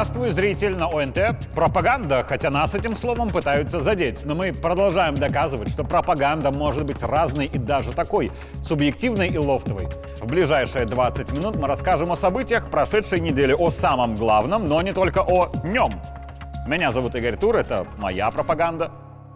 Здравствуй, зритель на ОНТ. Пропаганда, хотя нас этим словом пытаются задеть. Но мы продолжаем доказывать, что пропаганда может быть разной и даже такой, субъективной и лофтовой. В ближайшие 20 минут мы расскажем о событиях прошедшей недели, о самом главном, но не только о нем. Меня зовут Игорь Тур, это моя пропаганда.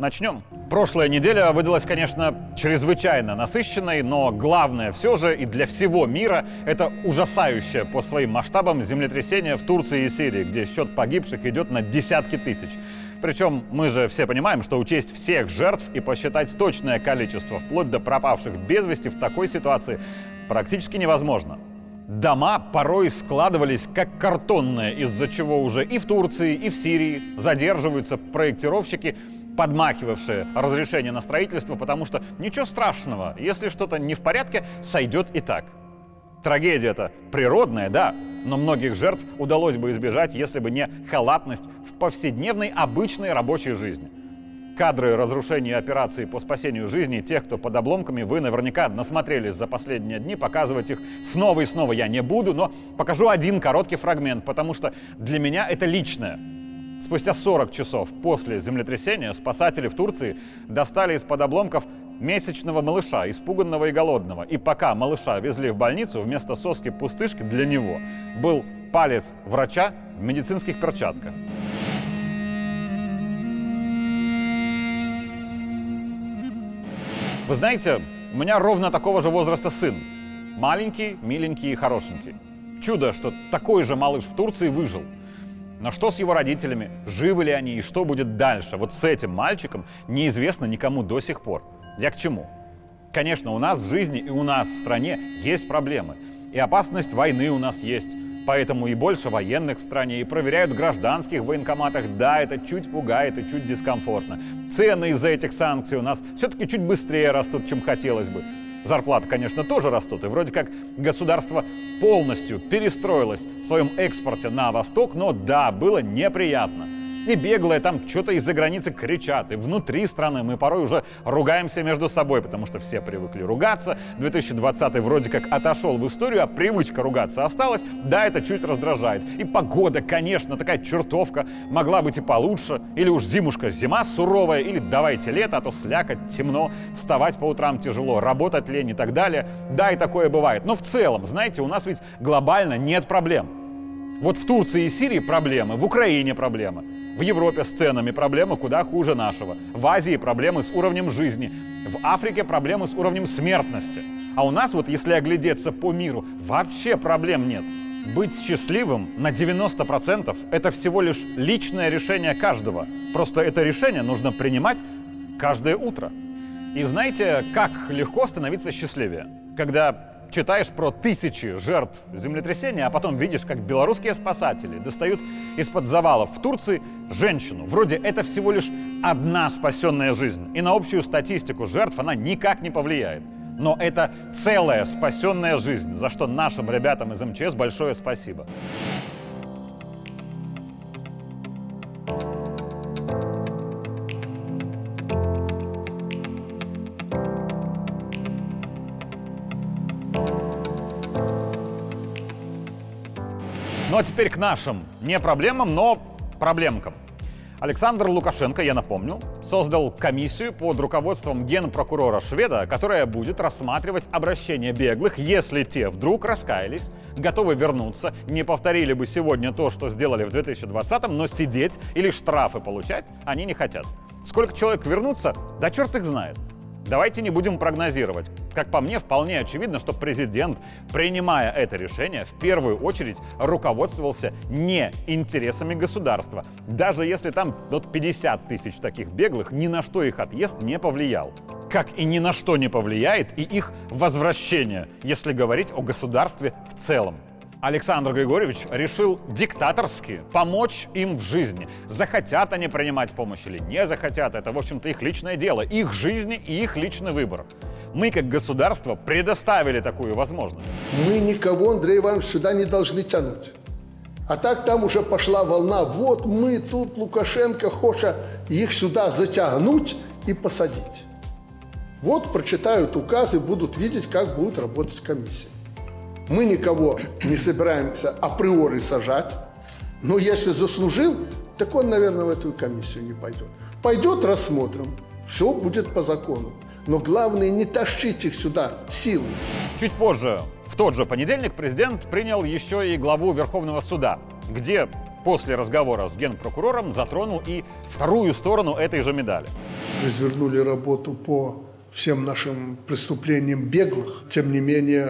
Начнем. Прошлая неделя выдалась, конечно, чрезвычайно насыщенной, но главное все же и для всего мира это ужасающее по своим масштабам землетрясение в Турции и Сирии, где счет погибших идет на десятки тысяч. Причем мы же все понимаем, что учесть всех жертв и посчитать точное количество, вплоть до пропавших без вести в такой ситуации практически невозможно. Дома порой складывались как картонные, из-за чего уже и в Турции, и в Сирии задерживаются проектировщики, подмахивавшие разрешение на строительство, потому что ничего страшного, если что-то не в порядке, сойдет и так. Трагедия-то природная, да, но многих жертв удалось бы избежать, если бы не халатность в повседневной обычной рабочей жизни. Кадры разрушения операции по спасению жизни тех, кто под обломками, вы наверняка насмотрелись за последние дни. Показывать их снова и снова я не буду, но покажу один короткий фрагмент, потому что для меня это личное. Спустя 40 часов после землетрясения спасатели в Турции достали из-под обломков месячного малыша, испуганного и голодного. И пока малыша везли в больницу, вместо соски-пустышки для него был палец врача в медицинских перчатках. Вы знаете, у меня ровно такого же возраста сын. Маленький, миленький и хорошенький. Чудо, что такой же малыш в Турции выжил – но что с его родителями? Живы ли они и что будет дальше? Вот с этим мальчиком неизвестно никому до сих пор. Я к чему? Конечно, у нас в жизни и у нас в стране есть проблемы. И опасность войны у нас есть. Поэтому и больше военных в стране, и проверяют в гражданских военкоматах. Да, это чуть пугает и чуть дискомфортно. Цены из-за этих санкций у нас все-таки чуть быстрее растут, чем хотелось бы. Зарплаты, конечно, тоже растут, и вроде как государство полностью перестроилось в своем экспорте на восток, но да, было неприятно. И беглые там что-то из-за границы кричат. И внутри страны мы порой уже ругаемся между собой, потому что все привыкли ругаться. 2020 вроде как отошел в историю, а привычка ругаться осталась. Да, это чуть раздражает. И погода, конечно, такая чертовка. Могла быть и получше. Или уж зимушка, зима суровая. Или давайте лето, а то слякоть, темно. Вставать по утрам тяжело, работать лень и так далее. Да, и такое бывает. Но в целом, знаете, у нас ведь глобально нет проблем. Вот в Турции и Сирии проблемы, в Украине проблемы, в Европе с ценами проблемы куда хуже нашего, в Азии проблемы с уровнем жизни, в Африке проблемы с уровнем смертности. А у нас вот, если оглядеться по миру, вообще проблем нет. Быть счастливым на 90% это всего лишь личное решение каждого. Просто это решение нужно принимать каждое утро. И знаете, как легко становиться счастливее? Когда читаешь про тысячи жертв землетрясения, а потом видишь, как белорусские спасатели достают из-под завалов в Турции женщину. Вроде это всего лишь одна спасенная жизнь. И на общую статистику жертв она никак не повлияет. Но это целая спасенная жизнь, за что нашим ребятам из МЧС большое спасибо. Ну а теперь к нашим не проблемам, но проблемкам. Александр Лукашенко, я напомню, создал комиссию под руководством генпрокурора шведа, которая будет рассматривать обращения беглых, если те вдруг раскаялись, готовы вернуться, не повторили бы сегодня то, что сделали в 2020, но сидеть или штрафы получать они не хотят. Сколько человек вернутся, да черт их знает. Давайте не будем прогнозировать. Как по мне, вполне очевидно, что президент, принимая это решение, в первую очередь руководствовался не интересами государства. Даже если там вот 50 тысяч таких беглых, ни на что их отъезд не повлиял. Как и ни на что не повлияет и их возвращение, если говорить о государстве в целом. Александр Григорьевич решил диктаторски помочь им в жизни. Захотят они принимать помощь или не захотят, это, в общем-то, их личное дело, их жизни и их личный выбор. Мы, как государство, предоставили такую возможность. Мы никого, Андрей Иванович, сюда не должны тянуть. А так там уже пошла волна. Вот мы тут, Лукашенко, хочет их сюда затягнуть и посадить. Вот прочитают указы, будут видеть, как будет работать комиссия. Мы никого не собираемся априори сажать. Но если заслужил, так он, наверное, в эту комиссию не пойдет. Пойдет, рассмотрим. Все будет по закону. Но главное, не тащить их сюда силой. Чуть позже, в тот же понедельник, президент принял еще и главу Верховного суда, где после разговора с генпрокурором затронул и вторую сторону этой же медали. Развернули работу по всем нашим преступлениям беглых. Тем не менее,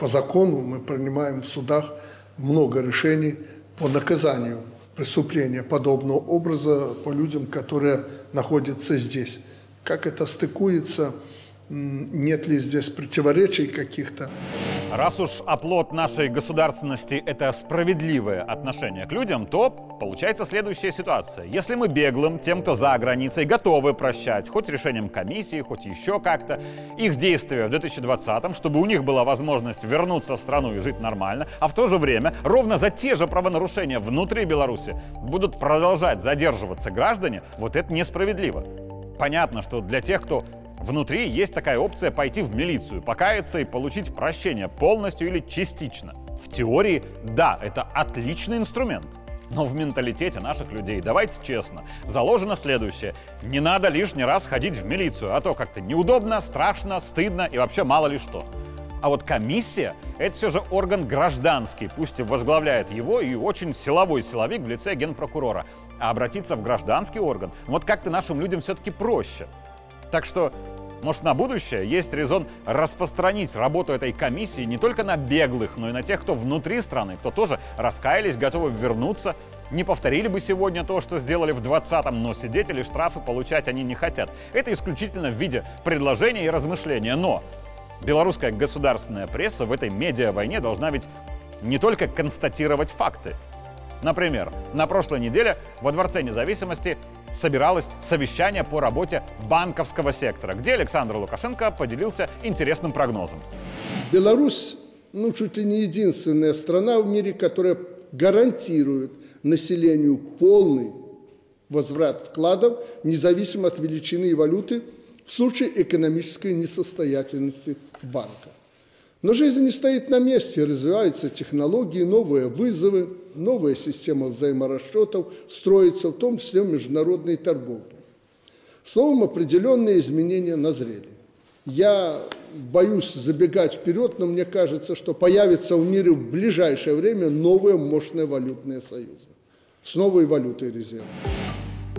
по закону мы принимаем в судах много решений по наказанию преступления подобного образа по людям, которые находятся здесь. Как это стыкуется – нет ли здесь противоречий каких-то. Раз уж оплот нашей государственности – это справедливое отношение к людям, то получается следующая ситуация. Если мы беглым, тем, кто за границей, готовы прощать, хоть решением комиссии, хоть еще как-то, их действия в 2020-м, чтобы у них была возможность вернуться в страну и жить нормально, а в то же время ровно за те же правонарушения внутри Беларуси будут продолжать задерживаться граждане, вот это несправедливо. Понятно, что для тех, кто Внутри есть такая опция пойти в милицию, покаяться и получить прощение полностью или частично. В теории, да, это отличный инструмент. Но в менталитете наших людей, давайте честно, заложено следующее. Не надо лишний раз ходить в милицию, а то как-то неудобно, страшно, стыдно и вообще мало ли что. А вот комиссия – это все же орган гражданский, пусть и возглавляет его и очень силовой силовик в лице генпрокурора. А обратиться в гражданский орган, вот как-то нашим людям все-таки проще. Так что, может, на будущее есть резон распространить работу этой комиссии не только на беглых, но и на тех, кто внутри страны, кто тоже раскаялись, готовы вернуться, не повторили бы сегодня то, что сделали в 20-м, но сидеть или штрафы получать они не хотят. Это исключительно в виде предложения и размышления. Но белорусская государственная пресса в этой медиа-войне должна ведь не только констатировать факты. Например, на прошлой неделе во Дворце независимости собиралось совещание по работе банковского сектора, где Александр Лукашенко поделился интересным прогнозом. Беларусь, ну, чуть ли не единственная страна в мире, которая гарантирует населению полный возврат вкладов, независимо от величины и валюты, в случае экономической несостоятельности банка. Но жизнь не стоит на месте, развиваются технологии, новые вызовы, новая система взаиморасчетов строится, в том числе в международной торговле. Словом, определенные изменения назрели. Я боюсь забегать вперед, но мне кажется, что появится в мире в ближайшее время новые мощные валютные союзы с новой валютой резерва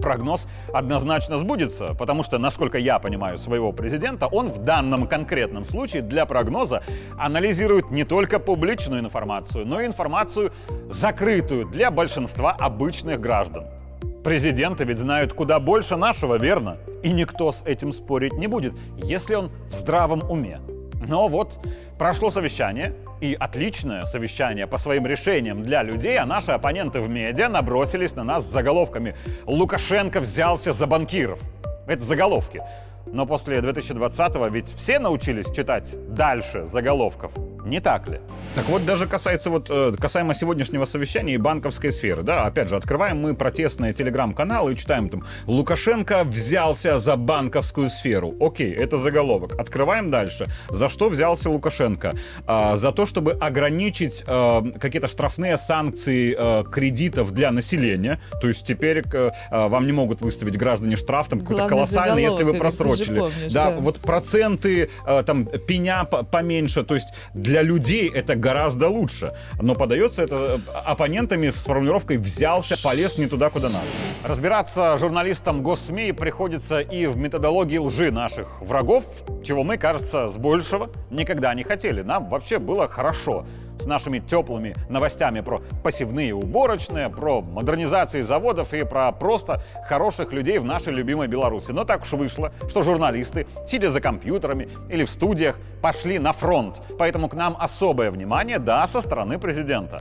прогноз однозначно сбудется, потому что, насколько я понимаю своего президента, он в данном конкретном случае для прогноза анализирует не только публичную информацию, но и информацию закрытую для большинства обычных граждан. Президенты ведь знают куда больше нашего, верно? И никто с этим спорить не будет, если он в здравом уме. Но вот прошло совещание, и отличное совещание по своим решениям для людей, а наши оппоненты в медиа набросились на нас с заголовками «Лукашенко взялся за банкиров». Это заголовки. Но после 2020-го ведь все научились читать дальше заголовков. Не так ли? Так вот, даже касается вот, э, касаемо сегодняшнего совещания и банковской сферы, да, опять же, открываем мы протестные телеграм-каналы и читаем там «Лукашенко взялся за банковскую сферу». Окей, это заголовок. Открываем дальше. За что взялся Лукашенко? А, за то, чтобы ограничить а, какие-то штрафные санкции а, кредитов для населения. То есть теперь а, вам не могут выставить граждане штраф там какой-то колоссальный, если вы просрочили. Помнишь, да, да, вот проценты, а, там, пеня поменьше. То есть для людей это гораздо лучше. Но подается это оппонентами с формулировкой «взялся, полез не туда, куда надо». Разбираться журналистам госсми приходится и в методологии лжи наших врагов, чего мы, кажется, с большего никогда не хотели. Нам вообще было хорошо с нашими теплыми новостями про пассивные уборочные, про модернизации заводов и про просто хороших людей в нашей любимой Беларуси. Но так уж вышло, что журналисты, сидя за компьютерами или в студиях, пошли на фронт. Поэтому к нам особое внимание, да, со стороны президента.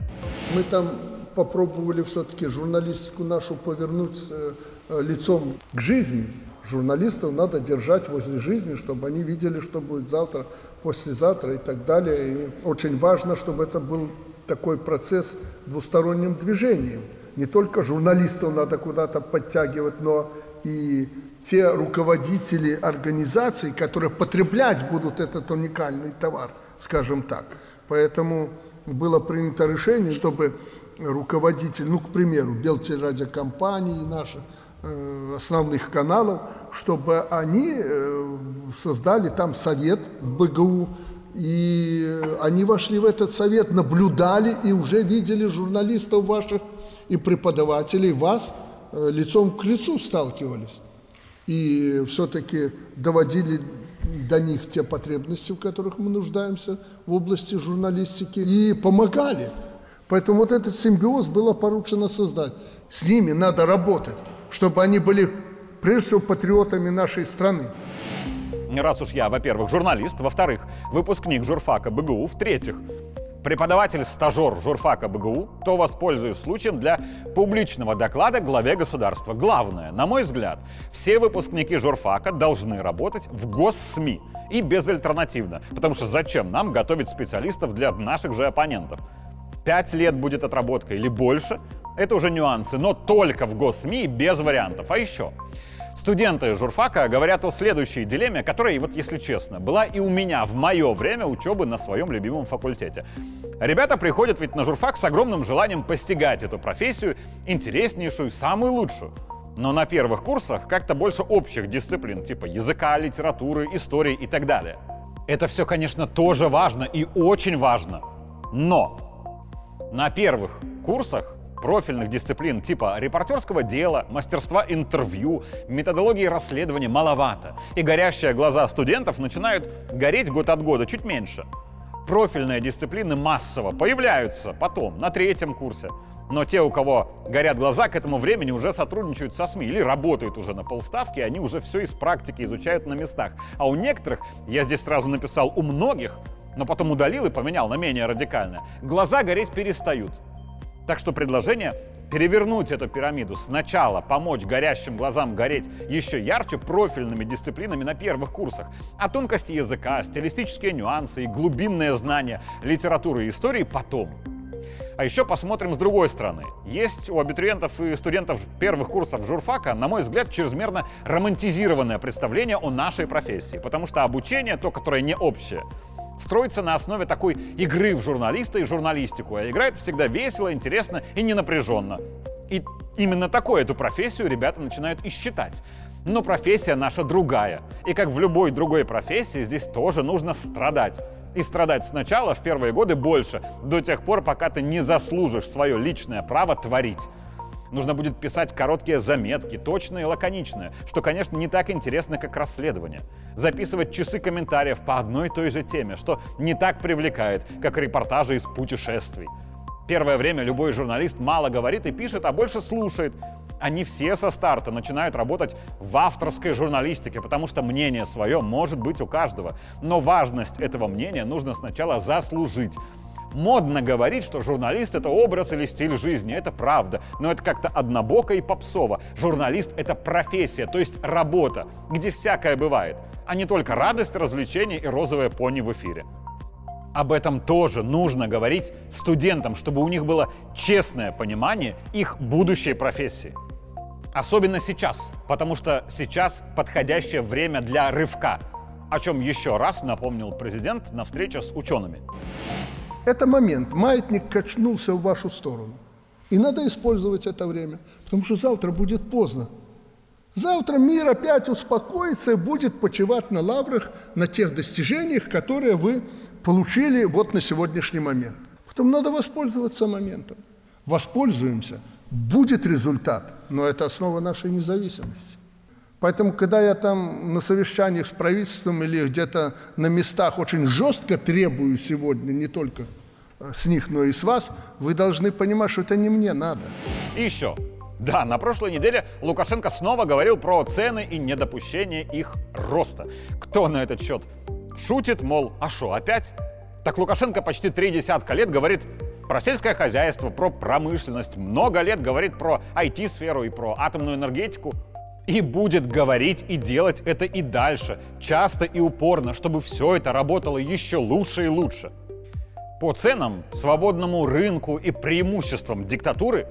Мы там попробовали все-таки журналистику нашу повернуть э, э, лицом к жизни. Журналистов надо держать возле жизни, чтобы они видели, что будет завтра, послезавтра и так далее. И очень важно, чтобы это был такой процесс двусторонним движением. Не только журналистов надо куда-то подтягивать, но и те руководители организаций, которые потреблять будут этот уникальный товар, скажем так. Поэтому было принято решение, чтобы руководитель, ну, к примеру, Белтелерадиокомпании наши, основных каналов, чтобы они э, создали там совет в БГУ, и они вошли в этот совет, наблюдали и уже видели журналистов ваших и преподавателей, вас э, лицом к лицу сталкивались. И все-таки доводили до них те потребности, в которых мы нуждаемся в области журналистики, и помогали. Поэтому вот этот симбиоз было поручено создать. С ними надо работать, чтобы они были прежде всего патриотами нашей страны. Раз уж я, во-первых, журналист, во-вторых, выпускник журфака БГУ, в-третьих, преподаватель-стажер журфака БГУ, то воспользуюсь случаем для публичного доклада главе государства. Главное, на мой взгляд, все выпускники журфака должны работать в госсми и безальтернативно, потому что зачем нам готовить специалистов для наших же оппонентов? Пять лет будет отработка или больше, это уже нюансы, но только в госсми без вариантов. А еще, Студенты журфака говорят о следующей дилемме, которая, вот если честно, была и у меня в мое время учебы на своем любимом факультете. Ребята приходят ведь на журфак с огромным желанием постигать эту профессию, интереснейшую, самую лучшую. Но на первых курсах как-то больше общих дисциплин, типа языка, литературы, истории и так далее. Это все, конечно, тоже важно и очень важно. Но на первых курсах профильных дисциплин типа репортерского дела, мастерства интервью, методологии расследования маловато. И горящие глаза студентов начинают гореть год от года чуть меньше. Профильные дисциплины массово появляются потом, на третьем курсе. Но те, у кого горят глаза, к этому времени уже сотрудничают со СМИ или работают уже на полставки, они уже все из практики изучают на местах. А у некоторых, я здесь сразу написал у многих, но потом удалил и поменял на менее радикальное, глаза гореть перестают. Так что предложение перевернуть эту пирамиду, сначала помочь горящим глазам гореть еще ярче профильными дисциплинами на первых курсах, а тонкости языка, стилистические нюансы и глубинное знание литературы и истории потом. А еще посмотрим с другой стороны. Есть у абитуриентов и студентов первых курсов журфака, на мой взгляд, чрезмерно романтизированное представление о нашей профессии, потому что обучение, то, которое не общее, строится на основе такой игры в журналиста и журналистику. А играет всегда весело, интересно и не напряженно. И именно такой эту профессию ребята начинают и считать. Но профессия наша другая. И как в любой другой профессии, здесь тоже нужно страдать. И страдать сначала, в первые годы, больше, до тех пор, пока ты не заслужишь свое личное право творить. Нужно будет писать короткие заметки, точные и лаконичные, что, конечно, не так интересно, как расследование. Записывать часы комментариев по одной и той же теме, что не так привлекает, как репортажи из путешествий. Первое время любой журналист мало говорит и пишет, а больше слушает. Они все со старта начинают работать в авторской журналистике, потому что мнение свое может быть у каждого. Но важность этого мнения нужно сначала заслужить. Модно говорить, что журналист — это образ или стиль жизни. Это правда. Но это как-то однобоко и попсово. Журналист — это профессия, то есть работа, где всякое бывает, а не только радость, развлечение и розовые пони в эфире. Об этом тоже нужно говорить студентам, чтобы у них было честное понимание их будущей профессии. Особенно сейчас, потому что сейчас подходящее время для рывка, о чем еще раз напомнил президент на встрече с учеными. Это момент. Маятник качнулся в вашу сторону. И надо использовать это время, потому что завтра будет поздно. Завтра мир опять успокоится и будет почивать на лаврах, на тех достижениях, которые вы получили вот на сегодняшний момент. Потом надо воспользоваться моментом. Воспользуемся, будет результат, но это основа нашей независимости. Поэтому, когда я там на совещаниях с правительством или где-то на местах очень жестко требую сегодня, не только э, с них, но и с вас, вы должны понимать, что это не мне надо. И еще. Да, на прошлой неделе Лукашенко снова говорил про цены и недопущение их роста. Кто на этот счет шутит, мол, а что, опять? Так Лукашенко почти три десятка лет говорит про сельское хозяйство, про промышленность, много лет говорит про IT-сферу и про атомную энергетику. И будет говорить и делать это и дальше, часто и упорно, чтобы все это работало еще лучше и лучше. По ценам, свободному рынку и преимуществам диктатуры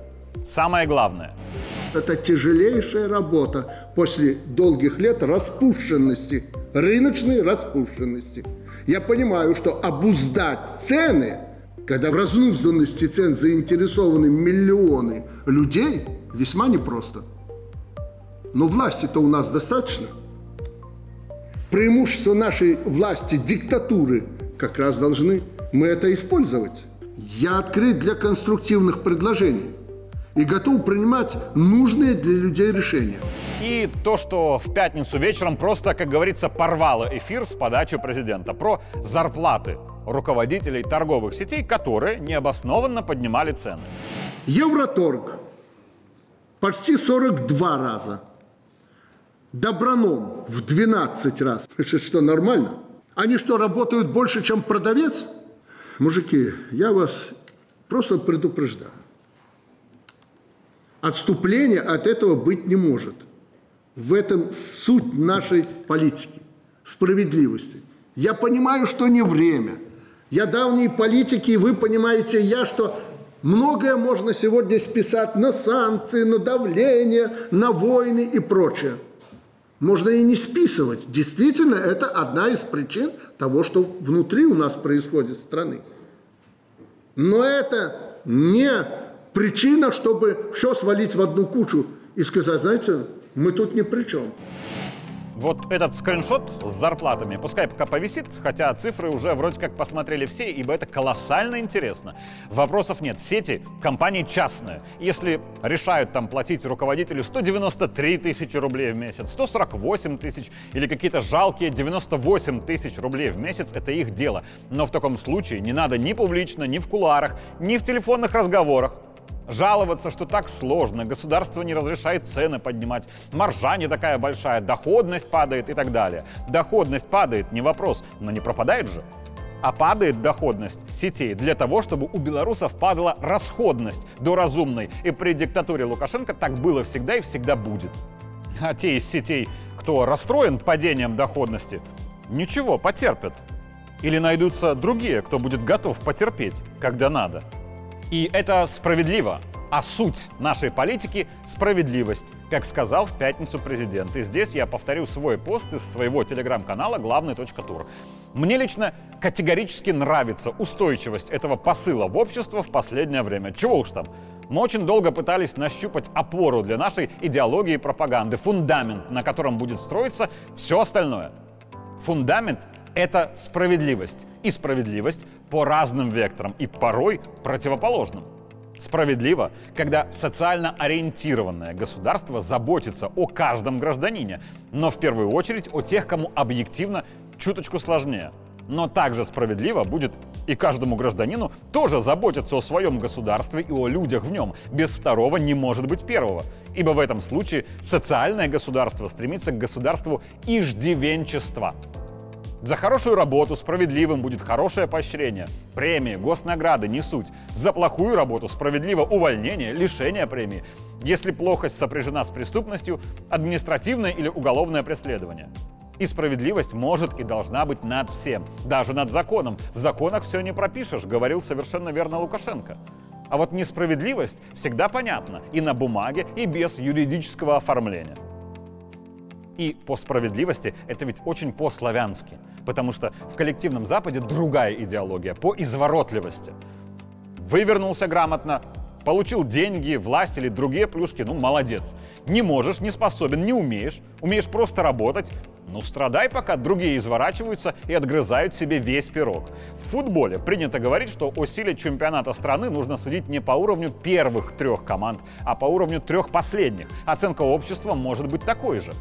самое главное. Это тяжелейшая работа после долгих лет распущенности, рыночной распущенности. Я понимаю, что обуздать цены когда в разнузданности цен заинтересованы миллионы людей, весьма непросто. Но власти-то у нас достаточно. Преимущество нашей власти, диктатуры, как раз должны мы это использовать. Я открыт для конструктивных предложений и готов принимать нужные для людей решения. И то, что в пятницу вечером просто, как говорится, порвало эфир с подачи президента про зарплаты руководителей торговых сетей, которые необоснованно поднимали цены. Евроторг почти 42 раза. Доброном в 12 раз. Это что, нормально? Они что, работают больше, чем продавец? Мужики, я вас просто предупреждаю. Отступления от этого быть не может. В этом суть нашей политики, справедливости. Я понимаю, что не время. Я давний политик, и вы понимаете, я, что многое можно сегодня списать на санкции, на давление, на войны и прочее. Можно и не списывать. Действительно, это одна из причин того, что внутри у нас происходит страны. Но это не причина, чтобы все свалить в одну кучу и сказать, знаете, мы тут ни при чем. Вот этот скриншот с зарплатами, пускай пока повисит, хотя цифры уже вроде как посмотрели все, ибо это колоссально интересно. Вопросов нет. Сети, компании частные. Если решают там платить руководителю 193 тысячи рублей в месяц, 148 тысяч или какие-то жалкие 98 тысяч рублей в месяц, это их дело. Но в таком случае не надо ни публично, ни в кулуарах, ни в телефонных разговорах жаловаться, что так сложно, государство не разрешает цены поднимать, маржа не такая большая, доходность падает и так далее. Доходность падает, не вопрос, но не пропадает же. А падает доходность сетей для того, чтобы у белорусов падала расходность до разумной. И при диктатуре Лукашенко так было всегда и всегда будет. А те из сетей, кто расстроен падением доходности, ничего, потерпят. Или найдутся другие, кто будет готов потерпеть, когда надо. И это справедливо. А суть нашей политики – справедливость, как сказал в пятницу президент. И здесь я повторю свой пост из своего телеграм-канала «Главный тур». Мне лично категорически нравится устойчивость этого посыла в общество в последнее время. Чего уж там. Мы очень долго пытались нащупать опору для нашей идеологии и пропаганды, фундамент, на котором будет строиться все остальное. Фундамент – это справедливость. И справедливость по разным векторам и порой противоположным. Справедливо, когда социально ориентированное государство заботится о каждом гражданине, но в первую очередь о тех, кому объективно чуточку сложнее. Но также справедливо будет и каждому гражданину тоже заботиться о своем государстве и о людях в нем. Без второго не может быть первого. Ибо в этом случае социальное государство стремится к государству иждивенчества – за хорошую работу справедливым будет хорошее поощрение. Премии, госнаграды не суть. За плохую работу справедливо увольнение, лишение премии. Если плохость сопряжена с преступностью, административное или уголовное преследование. И справедливость может и должна быть над всем, даже над законом. В законах все не пропишешь, говорил совершенно верно Лукашенко. А вот несправедливость всегда понятна и на бумаге, и без юридического оформления. И по справедливости это ведь очень по-славянски, потому что в коллективном Западе другая идеология, по изворотливости. Вывернулся грамотно, получил деньги, власть или другие плюшки, ну молодец. Не можешь, не способен, не умеешь, умеешь просто работать, ну страдай, пока другие изворачиваются и отгрызают себе весь пирог. В футболе принято говорить, что о силе чемпионата страны нужно судить не по уровню первых трех команд, а по уровню трех последних. Оценка общества может быть такой же.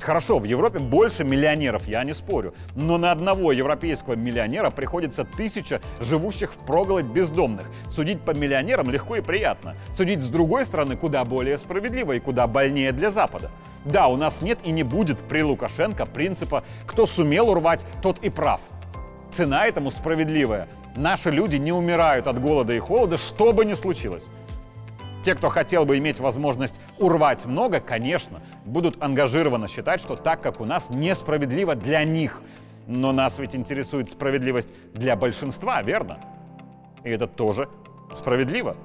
Хорошо, в Европе больше миллионеров, я не спорю. Но на одного европейского миллионера приходится тысяча живущих в проголодь бездомных. Судить по миллионерам легко и приятно. Судить с другой стороны куда более справедливо и куда больнее для Запада. Да, у нас нет и не будет при Лукашенко принципа «кто сумел урвать, тот и прав». Цена этому справедливая. Наши люди не умирают от голода и холода, что бы ни случилось. Те, кто хотел бы иметь возможность урвать много, конечно, будут ангажированно считать, что так, как у нас, несправедливо для них. Но нас ведь интересует справедливость для большинства, верно? И это тоже справедливо.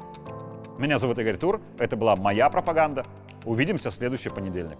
Меня зовут Игорь Тур, это была моя пропаганда. Увидимся в следующий понедельник.